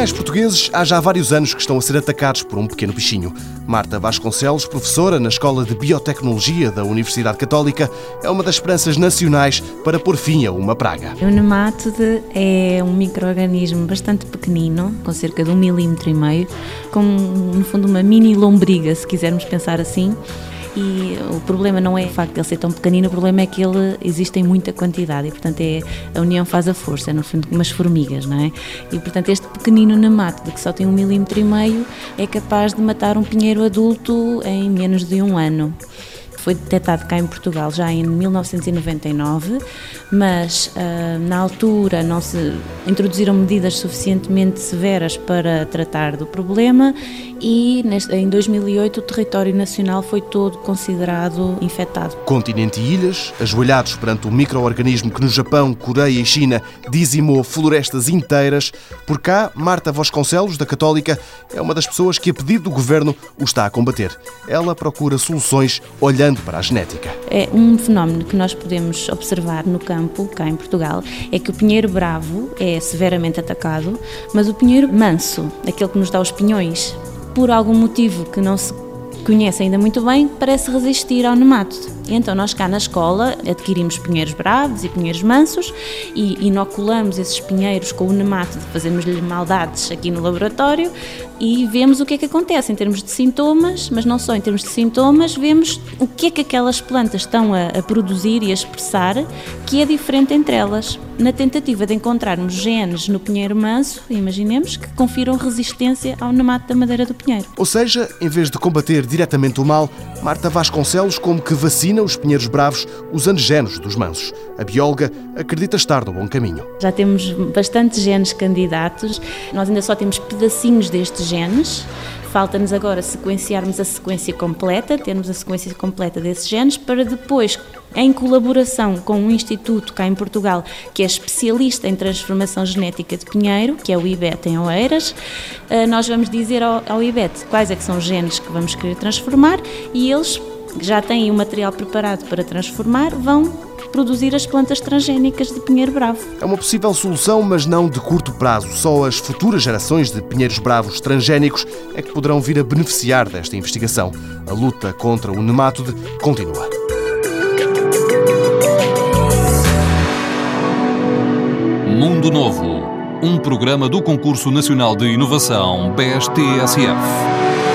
pinhais portugueses há já vários anos que estão a ser atacados por um pequeno bichinho. Marta Vasconcelos, professora na Escola de Biotecnologia da Universidade Católica, é uma das esperanças nacionais para pôr fim a uma praga. O nemátoide é um microorganismo bastante pequenino, com cerca de um milímetro e meio, com no fundo uma mini lombriga, se quisermos pensar assim e o problema não é o facto de ele ser tão pequenino, o problema é que ele existe em muita quantidade e, portanto, é, a união faz a força, é, no fundo, umas formigas, não é? E, portanto, este pequenino nemato, que só tem um milímetro e meio, é capaz de matar um pinheiro adulto em menos de um ano foi detectado cá em Portugal já em 1999, mas uh, na altura não se introduziram medidas suficientemente severas para tratar do problema e em 2008 o território nacional foi todo considerado infectado. Continente e ilhas, ajoelhados perante o microorganismo que no Japão, Coreia e China dizimou florestas inteiras, por cá, Marta Vasconcelos, da Católica, é uma das pessoas que, a pedido do governo, o está a combater. Ela procura soluções olhando para a genética. É um fenómeno que nós podemos observar no campo, cá em Portugal, é que o pinheiro bravo é severamente atacado, mas o pinheiro manso, aquele que nos dá os pinhões, por algum motivo que não se conhece ainda muito bem, parece resistir ao nemátodo. Então nós cá na escola adquirimos pinheiros bravos e pinheiros mansos e inoculamos esses pinheiros com o nemátodo, fazemos-lhe maldades aqui no laboratório e vemos o que é que acontece em termos de sintomas, mas não só em termos de sintomas, vemos o que é que aquelas plantas estão a, a produzir e a expressar que é diferente entre elas. Na tentativa de encontrarmos genes no pinheiro manso, imaginemos que confiram resistência ao nemato da madeira do pinheiro. Ou seja, em vez de combater diretamente o mal, Marta Vasconcelos como que vacina os pinheiros bravos usando genes dos mansos. A bióloga acredita estar no bom caminho. Já temos bastantes genes candidatos, nós ainda só temos pedacinhos destes genes. Falta-nos agora sequenciarmos a sequência completa, termos a sequência completa desses genes, para depois, em colaboração com um instituto cá em Portugal, que é especialista em transformação genética de pinheiro, que é o IBET em Oeiras, eh, nós vamos dizer ao IBET quais é que são os genes que vamos querer transformar e eles já têm o material preparado para transformar, vão produzir as plantas transgénicas de pinheiro bravo. É uma possível solução, mas não de curto prazo. Só as futuras gerações de pinheiros bravos transgénicos é que poderão vir a beneficiar desta investigação. A luta contra o nemátoide continua. Mundo Novo, um programa do Concurso Nacional de Inovação BSTSF.